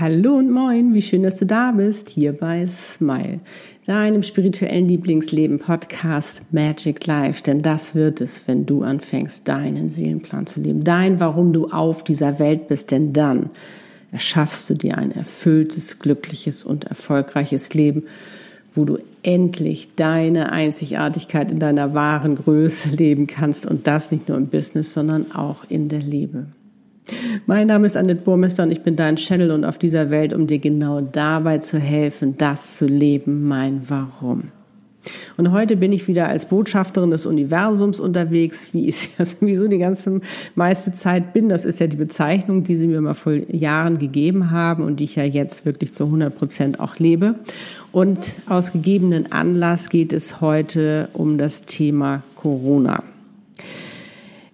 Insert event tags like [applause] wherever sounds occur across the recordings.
Hallo und moin, wie schön, dass du da bist, hier bei Smile, deinem spirituellen Lieblingsleben-Podcast Magic Life. Denn das wird es, wenn du anfängst, deinen Seelenplan zu leben, dein, warum du auf dieser Welt bist. Denn dann erschaffst du dir ein erfülltes, glückliches und erfolgreiches Leben, wo du endlich deine Einzigartigkeit in deiner wahren Größe leben kannst. Und das nicht nur im Business, sondern auch in der Liebe. Mein Name ist Annette Burmester und ich bin dein Channel und auf dieser Welt, um dir genau dabei zu helfen, das zu leben, mein Warum. Und heute bin ich wieder als Botschafterin des Universums unterwegs, wie ich [laughs] ja sowieso die ganze meiste Zeit bin. Das ist ja die Bezeichnung, die sie mir mal vor Jahren gegeben haben und die ich ja jetzt wirklich zu 100 Prozent auch lebe. Und aus gegebenen Anlass geht es heute um das Thema Corona.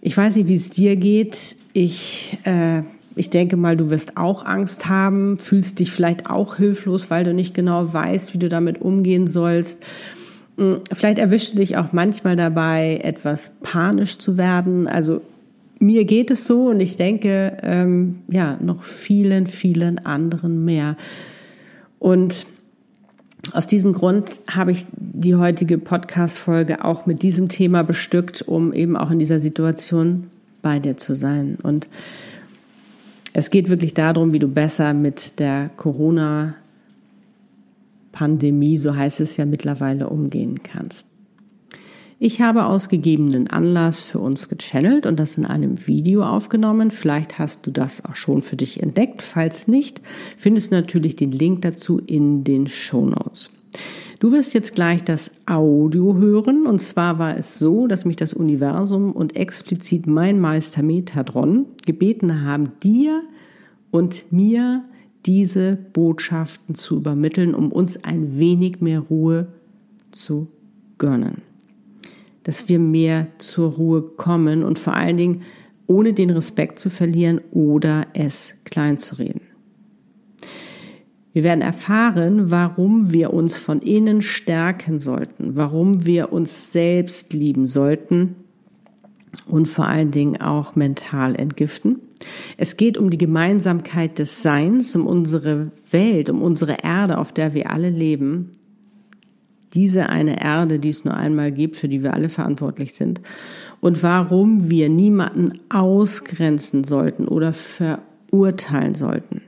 Ich weiß nicht, wie es dir geht. Ich, äh, ich denke mal, du wirst auch Angst haben, fühlst dich vielleicht auch hilflos, weil du nicht genau weißt, wie du damit umgehen sollst. Hm, vielleicht erwischt du dich auch manchmal dabei, etwas panisch zu werden. Also mir geht es so und ich denke, ähm, ja, noch vielen, vielen anderen mehr. Und aus diesem Grund habe ich die heutige Podcast-Folge auch mit diesem Thema bestückt, um eben auch in dieser Situation bei dir zu sein. Und es geht wirklich darum, wie du besser mit der Corona-Pandemie, so heißt es ja mittlerweile, umgehen kannst. Ich habe aus gegebenen Anlass für uns gechannelt und das in einem Video aufgenommen. Vielleicht hast du das auch schon für dich entdeckt. Falls nicht, findest du natürlich den Link dazu in den Show Notes. Du wirst jetzt gleich das Audio hören. Und zwar war es so, dass mich das Universum und explizit mein Meister Metadron gebeten haben, dir und mir diese Botschaften zu übermitteln, um uns ein wenig mehr Ruhe zu gönnen. Dass wir mehr zur Ruhe kommen und vor allen Dingen ohne den Respekt zu verlieren oder es klein zu reden. Wir werden erfahren, warum wir uns von innen stärken sollten, warum wir uns selbst lieben sollten und vor allen Dingen auch mental entgiften. Es geht um die Gemeinsamkeit des Seins, um unsere Welt, um unsere Erde, auf der wir alle leben. Diese eine Erde, die es nur einmal gibt, für die wir alle verantwortlich sind. Und warum wir niemanden ausgrenzen sollten oder verurteilen sollten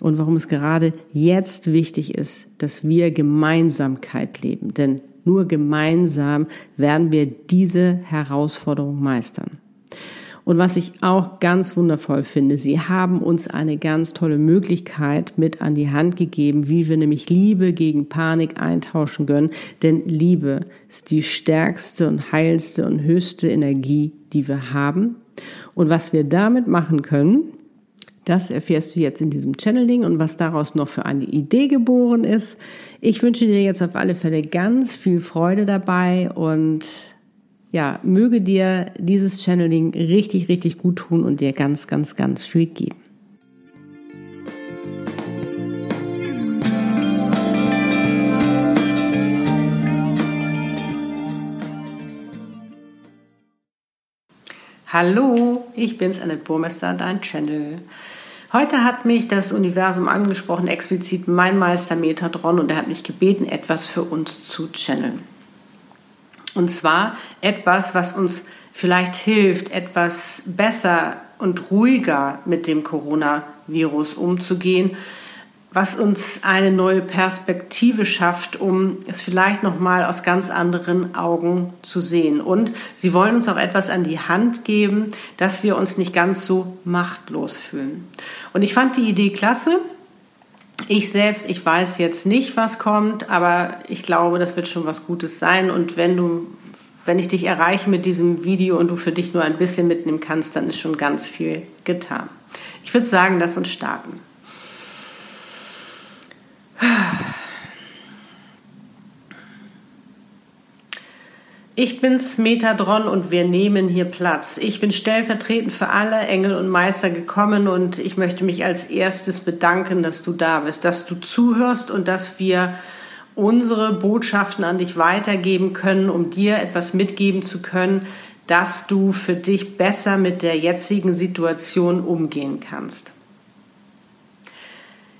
und warum es gerade jetzt wichtig ist, dass wir Gemeinsamkeit leben. Denn nur gemeinsam werden wir diese Herausforderung meistern. Und was ich auch ganz wundervoll finde, Sie haben uns eine ganz tolle Möglichkeit mit an die Hand gegeben, wie wir nämlich Liebe gegen Panik eintauschen können. Denn Liebe ist die stärkste und heilste und höchste Energie, die wir haben. Und was wir damit machen können, das erfährst du jetzt in diesem Channeling und was daraus noch für eine Idee geboren ist. Ich wünsche dir jetzt auf alle Fälle ganz viel Freude dabei und ja, möge dir dieses Channeling richtig, richtig gut tun und dir ganz, ganz, ganz viel geben. Hallo, ich bin's, Annette Burmester, dein Channel. Heute hat mich das Universum angesprochen, explizit mein Meister Metatron, und er hat mich gebeten, etwas für uns zu channeln. Und zwar etwas, was uns vielleicht hilft, etwas besser und ruhiger mit dem Coronavirus umzugehen, was uns eine neue Perspektive schafft, um es vielleicht noch mal aus ganz anderen Augen zu sehen. Und sie wollen uns auch etwas an die Hand geben, dass wir uns nicht ganz so machtlos fühlen. Und ich fand die Idee klasse. Ich selbst, ich weiß jetzt nicht, was kommt, aber ich glaube, das wird schon was Gutes sein. Und wenn du, wenn ich dich erreiche mit diesem Video und du für dich nur ein bisschen mitnehmen kannst, dann ist schon ganz viel getan. Ich würde sagen, lass uns starten. Ich bin's Metadron und wir nehmen hier Platz. Ich bin stellvertretend für alle Engel und Meister gekommen und ich möchte mich als erstes bedanken, dass du da bist, dass du zuhörst und dass wir unsere Botschaften an dich weitergeben können, um dir etwas mitgeben zu können, dass du für dich besser mit der jetzigen Situation umgehen kannst.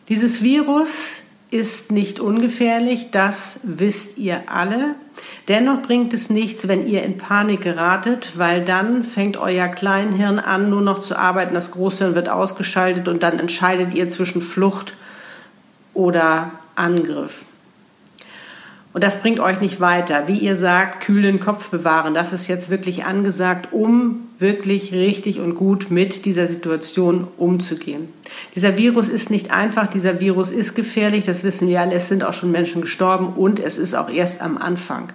Dieses Virus ist nicht ungefährlich, das wisst ihr alle. Dennoch bringt es nichts, wenn ihr in Panik geratet, weil dann fängt euer Kleinhirn an, nur noch zu arbeiten, das Großhirn wird ausgeschaltet und dann entscheidet ihr zwischen Flucht oder Angriff. Und das bringt euch nicht weiter. Wie ihr sagt, kühlen Kopf bewahren. Das ist jetzt wirklich angesagt, um wirklich richtig und gut mit dieser Situation umzugehen. Dieser Virus ist nicht einfach, dieser Virus ist gefährlich, das wissen wir alle. Es sind auch schon Menschen gestorben und es ist auch erst am Anfang.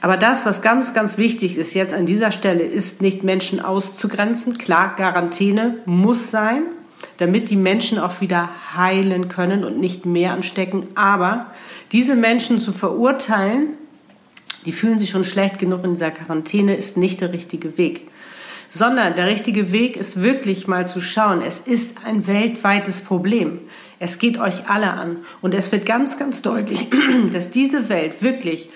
Aber das, was ganz, ganz wichtig ist jetzt an dieser Stelle, ist nicht Menschen auszugrenzen. Klar, Quarantäne muss sein, damit die Menschen auch wieder heilen können und nicht mehr anstecken. Aber diese Menschen zu verurteilen, die fühlen sich schon schlecht genug in dieser Quarantäne, ist nicht der richtige Weg. Sondern der richtige Weg ist wirklich mal zu schauen, es ist ein weltweites Problem. Es geht euch alle an. Und es wird ganz, ganz deutlich, [clears throat] dass diese Welt wirklich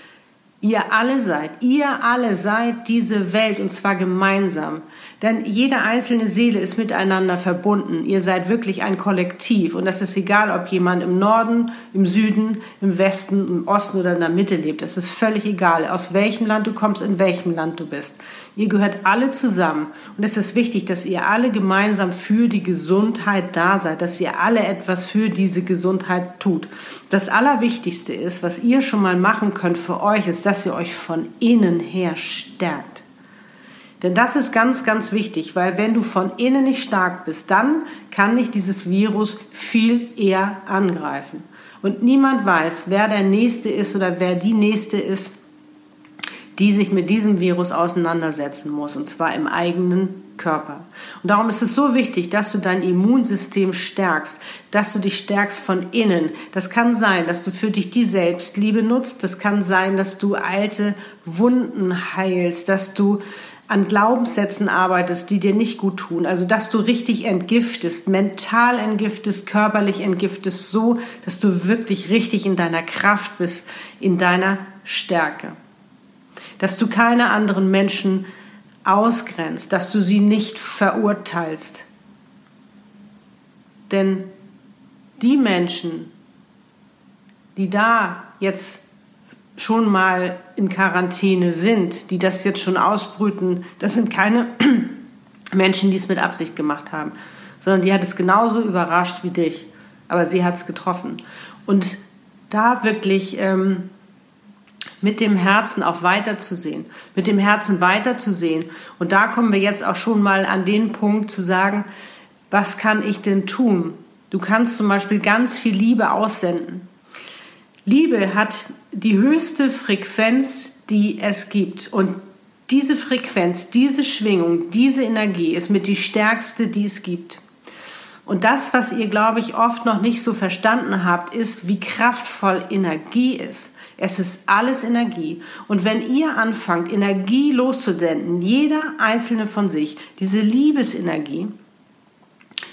ihr alle seid. Ihr alle seid diese Welt und zwar gemeinsam. Denn jede einzelne Seele ist miteinander verbunden. Ihr seid wirklich ein Kollektiv. Und das ist egal, ob jemand im Norden, im Süden, im Westen, im Osten oder in der Mitte lebt. Es ist völlig egal, aus welchem Land du kommst, in welchem Land du bist. Ihr gehört alle zusammen. Und es ist wichtig, dass ihr alle gemeinsam für die Gesundheit da seid, dass ihr alle etwas für diese Gesundheit tut. Das Allerwichtigste ist, was ihr schon mal machen könnt für euch, ist, dass ihr euch von innen her stärkt. Denn das ist ganz, ganz wichtig, weil wenn du von innen nicht stark bist, dann kann dich dieses Virus viel eher angreifen. Und niemand weiß, wer der Nächste ist oder wer die Nächste ist, die sich mit diesem Virus auseinandersetzen muss, und zwar im eigenen Körper. Und darum ist es so wichtig, dass du dein Immunsystem stärkst, dass du dich stärkst von innen. Das kann sein, dass du für dich die Selbstliebe nutzt. Das kann sein, dass du alte Wunden heilst, dass du an Glaubenssätzen arbeitest, die dir nicht gut tun. Also, dass du richtig entgiftest, mental entgiftest, körperlich entgiftest, so, dass du wirklich richtig in deiner Kraft bist, in deiner Stärke. Dass du keine anderen Menschen ausgrenzt, dass du sie nicht verurteilst. Denn die Menschen, die da jetzt schon mal in Quarantäne sind, die das jetzt schon ausbrüten, das sind keine [clears throat] Menschen, die es mit Absicht gemacht haben, sondern die hat es genauso überrascht wie dich, aber sie hat es getroffen. Und da wirklich ähm, mit dem Herzen auch weiterzusehen, mit dem Herzen weiterzusehen. Und da kommen wir jetzt auch schon mal an den Punkt zu sagen, was kann ich denn tun? Du kannst zum Beispiel ganz viel Liebe aussenden. Liebe hat die höchste Frequenz, die es gibt. Und diese Frequenz, diese Schwingung, diese Energie ist mit die stärkste, die es gibt. Und das, was ihr, glaube ich, oft noch nicht so verstanden habt, ist, wie kraftvoll Energie ist. Es ist alles Energie. Und wenn ihr anfangt, Energie loszusenden, jeder einzelne von sich, diese Liebesenergie,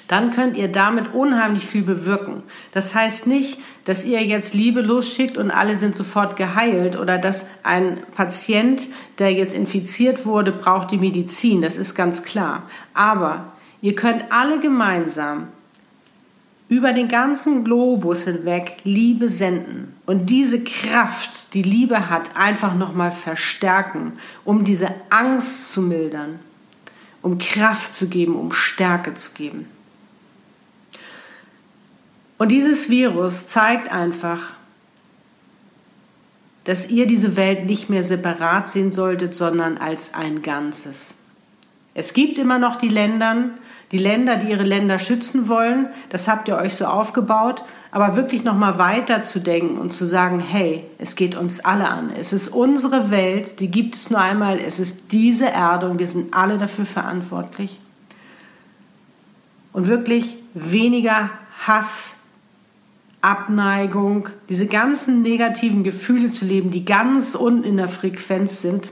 dann könnt ihr damit unheimlich viel bewirken. Das heißt nicht, dass ihr jetzt Liebe losschickt und alle sind sofort geheilt oder dass ein Patient, der jetzt infiziert wurde, braucht die Medizin. Das ist ganz klar. Aber ihr könnt alle gemeinsam über den ganzen Globus hinweg Liebe senden und diese Kraft, die Liebe hat, einfach nochmal verstärken, um diese Angst zu mildern, um Kraft zu geben, um Stärke zu geben. Und dieses Virus zeigt einfach, dass ihr diese Welt nicht mehr separat sehen solltet, sondern als ein Ganzes. Es gibt immer noch die Länder, die Länder, die ihre Länder schützen wollen. Das habt ihr euch so aufgebaut. Aber wirklich noch mal weiter zu denken und zu sagen, hey, es geht uns alle an. Es ist unsere Welt, die gibt es nur einmal. Es ist diese Erde und wir sind alle dafür verantwortlich. Und wirklich weniger Hass, Abneigung, diese ganzen negativen Gefühle zu leben, die ganz unten in der Frequenz sind,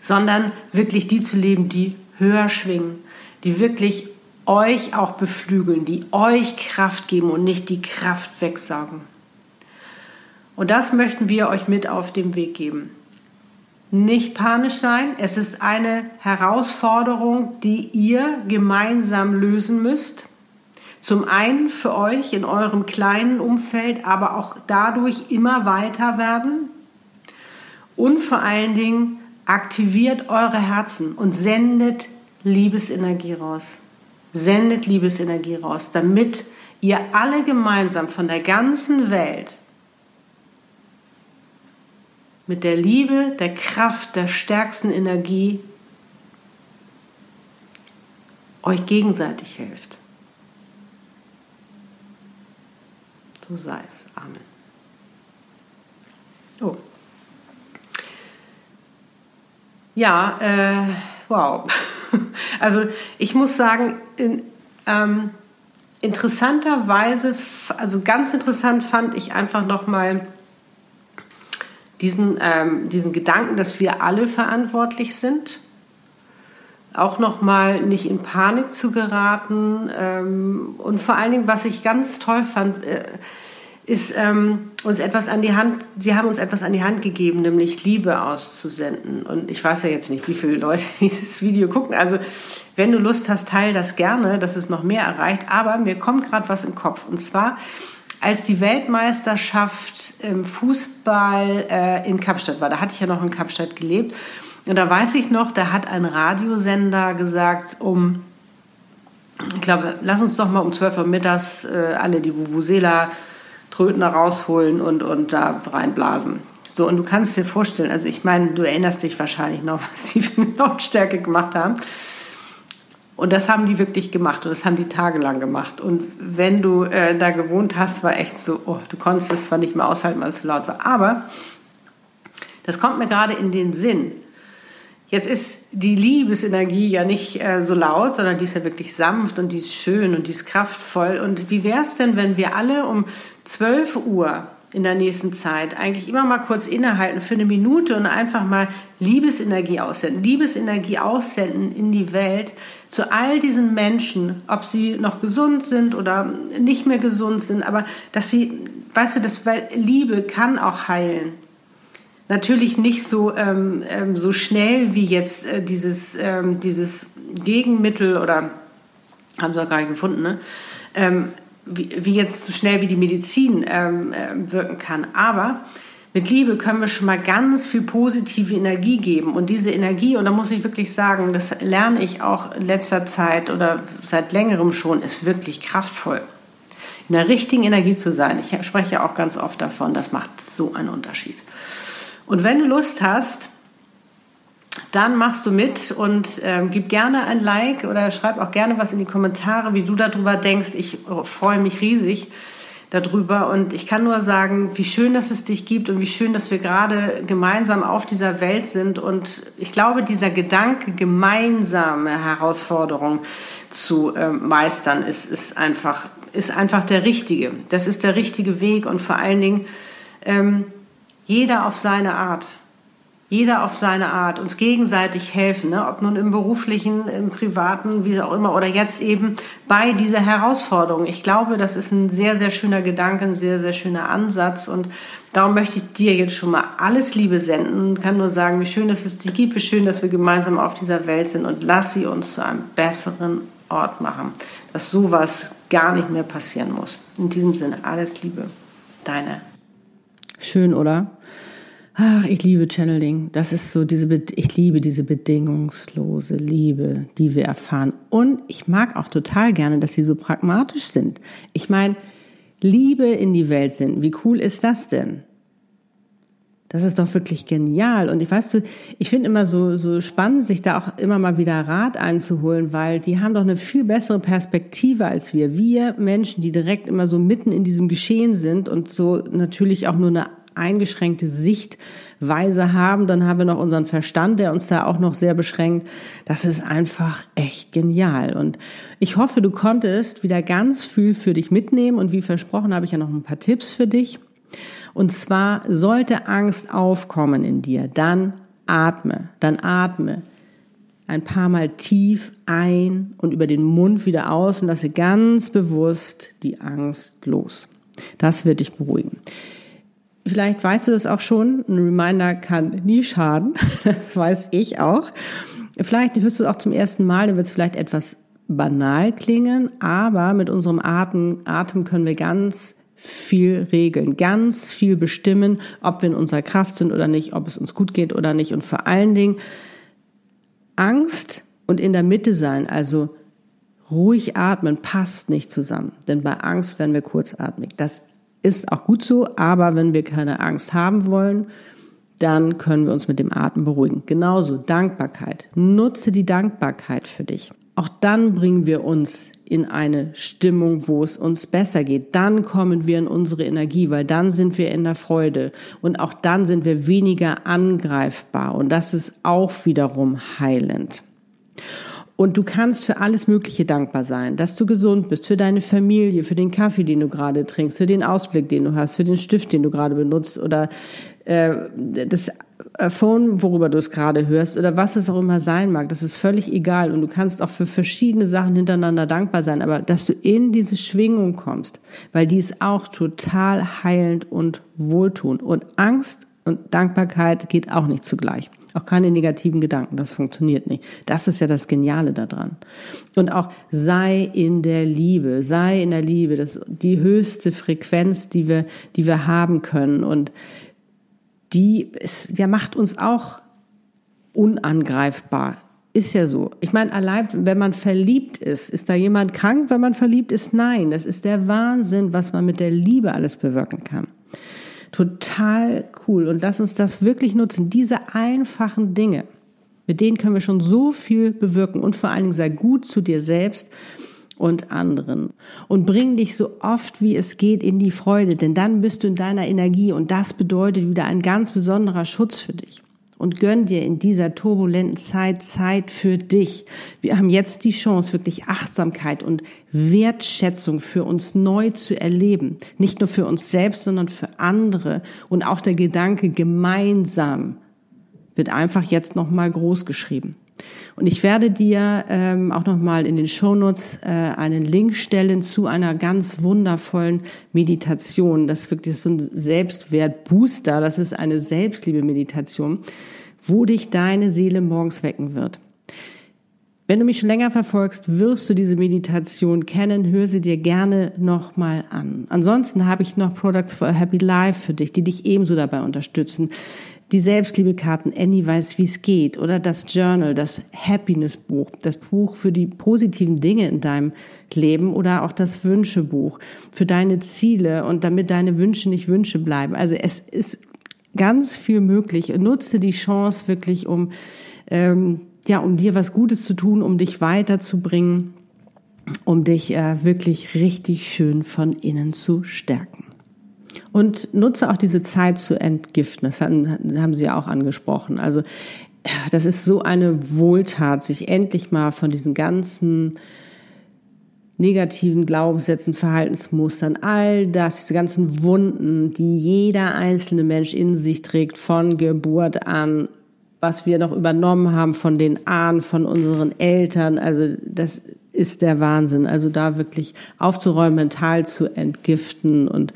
sondern wirklich die zu leben, die höher schwingen, die wirklich euch auch beflügeln, die euch Kraft geben und nicht die Kraft wegsaugen. Und das möchten wir euch mit auf den Weg geben. Nicht panisch sein, es ist eine Herausforderung, die ihr gemeinsam lösen müsst Zum einen für euch in eurem kleinen Umfeld, aber auch dadurch immer weiter werden. Und vor allen Dingen aktiviert eure Herzen und sendet Liebesenergie raus. Sendet Liebesenergie raus, damit ihr alle gemeinsam von der ganzen Welt mit der Liebe, der Kraft, der stärksten Energie euch gegenseitig helft. So sei es. Amen. Oh. Ja, äh, wow. [laughs] [laughs] Also ich muss sagen, in, ähm, interessanterweise, also ganz interessant fand ich einfach nochmal diesen, ähm, diesen Gedanken, dass wir alle verantwortlich sind. Auch nochmal nicht in Panik zu geraten. Ähm, und vor allen Dingen, was ich ganz toll fand, äh, ist ähm, uns etwas an die Hand, sie haben uns etwas an die Hand gegeben, nämlich Liebe auszusenden. Und ich weiß ja jetzt nicht, wie viele Leute [laughs] dieses Video gucken. Also wenn du Lust hast, teil das gerne, dass es noch mehr erreicht. Aber mir kommt gerade was im Kopf. Und zwar, als die Weltmeisterschaft im Fußball äh, in Kapstadt war, da hatte ich ja noch in Kapstadt gelebt. Und da weiß ich noch, da hat ein Radiosender gesagt, um, ich glaube, lass uns doch mal um 12 Uhr mittags äh, alle die Vuvuzela Trötner rausholen und, und da reinblasen. So, und du kannst dir vorstellen, also ich meine, du erinnerst dich wahrscheinlich noch, [laughs] was die für eine Lautstärke gemacht haben. Und das haben die wirklich gemacht und das haben die tagelang gemacht. Und wenn du äh, da gewohnt hast, war echt so, oh, du konntest es zwar nicht mehr aushalten, weil es so laut war. Aber das kommt mir gerade in den Sinn. Jetzt ist die Liebesenergie ja nicht äh, so laut, sondern die ist ja wirklich sanft und die ist schön und die ist kraftvoll. Und wie wäre es denn, wenn wir alle um 12 Uhr in der nächsten Zeit eigentlich immer mal kurz innehalten für eine Minute und einfach mal Liebesenergie aussenden, Liebesenergie aussenden in die Welt zu all diesen Menschen, ob sie noch gesund sind oder nicht mehr gesund sind, aber dass sie, weißt du, das, weil Liebe kann auch heilen. Natürlich nicht so, ähm, ähm, so schnell wie jetzt äh, dieses, ähm, dieses Gegenmittel oder haben sie auch gar nicht gefunden, ne? Ähm, wie, wie, jetzt so schnell wie die Medizin ähm, äh, wirken kann. Aber mit Liebe können wir schon mal ganz viel positive Energie geben. Und diese Energie, und da muss ich wirklich sagen, das lerne ich auch in letzter Zeit oder seit längerem schon, ist wirklich kraftvoll. In der richtigen Energie zu sein. Ich spreche auch ganz oft davon, das macht so einen Unterschied. Und wenn du Lust hast, dann machst du mit und ähm, gib gerne ein Like oder schreib auch gerne was in die Kommentare, wie du darüber denkst. Ich freue mich riesig darüber und ich kann nur sagen, wie schön, dass es dich gibt und wie schön, dass wir gerade gemeinsam auf dieser Welt sind und ich glaube, dieser Gedanke, gemeinsame Herausforderungen zu ähm, meistern, ist, ist, einfach, ist einfach der richtige. Das ist der richtige Weg und vor allen Dingen ähm, jeder auf seine Art. Jeder auf seine Art, uns gegenseitig helfen, ne? ob nun im beruflichen, im privaten, wie auch immer, oder jetzt eben bei dieser Herausforderung. Ich glaube, das ist ein sehr, sehr schöner Gedanke, ein sehr, sehr schöner Ansatz und darum möchte ich dir jetzt schon mal alles Liebe senden und kann nur sagen, wie schön, dass es dich gibt, wie schön, dass wir gemeinsam auf dieser Welt sind und lass sie uns zu einem besseren Ort machen, dass sowas gar nicht mehr passieren muss. In diesem Sinne, alles Liebe, deine Schön, oder? Ach, ich liebe Channeling. Das ist so diese, ich liebe diese bedingungslose Liebe, die wir erfahren. Und ich mag auch total gerne, dass sie so pragmatisch sind. Ich meine, Liebe in die Welt sind. Wie cool ist das denn? Das ist doch wirklich genial. Und ich weißt du, ich finde immer so, so spannend, sich da auch immer mal wieder Rat einzuholen, weil die haben doch eine viel bessere Perspektive als wir. Wir Menschen, die direkt immer so mitten in diesem Geschehen sind und so natürlich auch nur eine eingeschränkte Sichtweise haben. Dann haben wir noch unseren Verstand, der uns da auch noch sehr beschränkt. Das ist einfach echt genial. Und ich hoffe, du konntest wieder ganz viel für dich mitnehmen. Und wie versprochen, habe ich ja noch ein paar Tipps für dich. Und zwar sollte Angst aufkommen in dir, dann atme, dann atme ein paar Mal tief ein und über den Mund wieder aus und lasse ganz bewusst die Angst los. Das wird dich beruhigen. Vielleicht weißt du das auch schon. Ein Reminder kann nie schaden. [laughs] Das weiß ich auch. Vielleicht hörst du es auch zum ersten Mal, dann wird es vielleicht etwas banal klingen, aber mit unserem Atem, Atem können wir ganz viel regeln, ganz viel bestimmen, ob wir in unserer Kraft sind oder nicht, ob es uns gut geht oder nicht. Und vor allen Dingen Angst und in der Mitte sein, also ruhig atmen, passt nicht zusammen. Denn bei Angst werden wir kurzatmig. Das ist auch gut so, aber wenn wir keine Angst haben wollen, dann können wir uns mit dem Atem beruhigen. Genauso Dankbarkeit. Nutze die Dankbarkeit für dich. Auch dann bringen wir uns in eine Stimmung, wo es uns besser geht. Dann kommen wir in unsere Energie, weil dann sind wir in der Freude und auch dann sind wir weniger angreifbar und das ist auch wiederum heilend. Und du kannst für alles Mögliche dankbar sein, dass du gesund bist, für deine Familie, für den Kaffee, den du gerade trinkst, für den Ausblick, den du hast, für den Stift, den du gerade benutzt oder äh, das Phone, worüber du es gerade hörst oder was es auch immer sein mag. Das ist völlig egal und du kannst auch für verschiedene Sachen hintereinander dankbar sein, aber dass du in diese Schwingung kommst, weil die ist auch total heilend und wohltuend und Angst und Dankbarkeit geht auch nicht zugleich. Auch keine negativen Gedanken, das funktioniert nicht. Das ist ja das Geniale daran. Und auch sei in der Liebe, sei in der Liebe, das ist die höchste Frequenz, die wir, die wir haben können. Und die ist, ja, macht uns auch unangreifbar. Ist ja so. Ich meine, allein wenn man verliebt ist, ist da jemand krank, wenn man verliebt ist? Nein, das ist der Wahnsinn, was man mit der Liebe alles bewirken kann. Total cool. Und lass uns das wirklich nutzen. Diese einfachen Dinge, mit denen können wir schon so viel bewirken. Und vor allen Dingen sei gut zu dir selbst und anderen. Und bring dich so oft wie es geht in die Freude, denn dann bist du in deiner Energie und das bedeutet wieder ein ganz besonderer Schutz für dich und gönn dir in dieser turbulenten Zeit Zeit für dich. Wir haben jetzt die Chance, wirklich Achtsamkeit und Wertschätzung für uns neu zu erleben. Nicht nur für uns selbst, sondern für andere. Und auch der Gedanke gemeinsam wird einfach jetzt nochmal groß geschrieben. Und ich werde dir ähm, auch nochmal in den Shownotes äh, einen Link stellen zu einer ganz wundervollen Meditation. Das ist wirklich so ein Selbstwertbooster. Das ist eine Selbstliebe-Meditation, wo dich deine Seele morgens wecken wird. Wenn du mich schon länger verfolgst, wirst du diese Meditation kennen. Hör sie dir gerne nochmal an. Ansonsten habe ich noch Products for a Happy Life für dich, die dich ebenso dabei unterstützen die Selbstliebekarten, Annie weiß, wie es geht, oder das Journal, das Happiness-Buch, das Buch für die positiven Dinge in deinem Leben oder auch das Wünschebuch für deine Ziele und damit deine Wünsche nicht Wünsche bleiben. Also es ist ganz viel möglich. Nutze die Chance wirklich, um ähm, ja, um dir was Gutes zu tun, um dich weiterzubringen, um dich äh, wirklich richtig schön von innen zu stärken. Und nutze auch diese Zeit zu entgiften. Das haben Sie ja auch angesprochen. Also das ist so eine Wohltat, sich endlich mal von diesen ganzen negativen Glaubenssätzen, Verhaltensmustern, all das, diese ganzen Wunden, die jeder einzelne Mensch in sich trägt, von Geburt an, was wir noch übernommen haben von den Ahnen, von unseren Eltern, also das ist der Wahnsinn. Also da wirklich aufzuräumen, mental zu entgiften und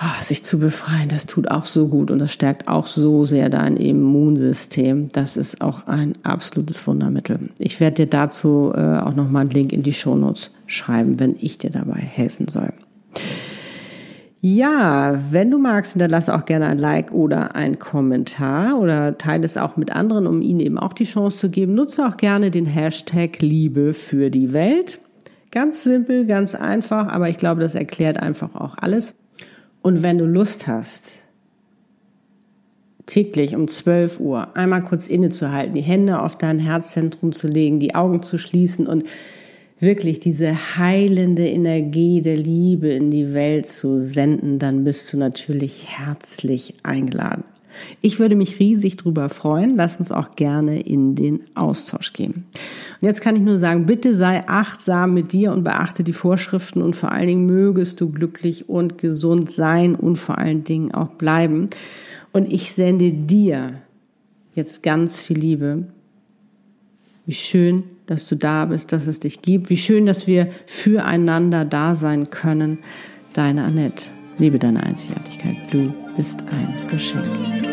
Ah, sich zu befreien, das tut auch so gut und das stärkt auch so sehr dein Immunsystem. Das ist auch ein absolutes Wundermittel. Ich werde dir dazu äh, auch nochmal einen Link in die Shownotes schreiben, wenn ich dir dabei helfen soll. Ja, wenn du magst, hinterlasse auch gerne ein Like oder ein Kommentar oder teile es auch mit anderen, um ihnen eben auch die Chance zu geben. Nutze auch gerne den Hashtag Liebe für die Welt. Ganz simpel, ganz einfach, aber ich glaube, das erklärt einfach auch alles. Und wenn du Lust hast, täglich um 12 Uhr einmal kurz innezuhalten, die Hände auf dein Herzzentrum zu legen, die Augen zu schließen und wirklich diese heilende Energie der Liebe in die Welt zu senden, dann bist du natürlich herzlich eingeladen. Ich würde mich riesig drüber freuen. Lass uns auch gerne in den Austausch gehen. Und jetzt kann ich nur sagen, bitte sei achtsam mit dir und beachte die Vorschriften und vor allen Dingen mögest du glücklich und gesund sein und vor allen Dingen auch bleiben. Und ich sende dir jetzt ganz viel Liebe. Wie schön, dass du da bist, dass es dich gibt. Wie schön, dass wir füreinander da sein können. Deine Annette. Lebe deine Einzigartigkeit. Du bist ein Geschenk.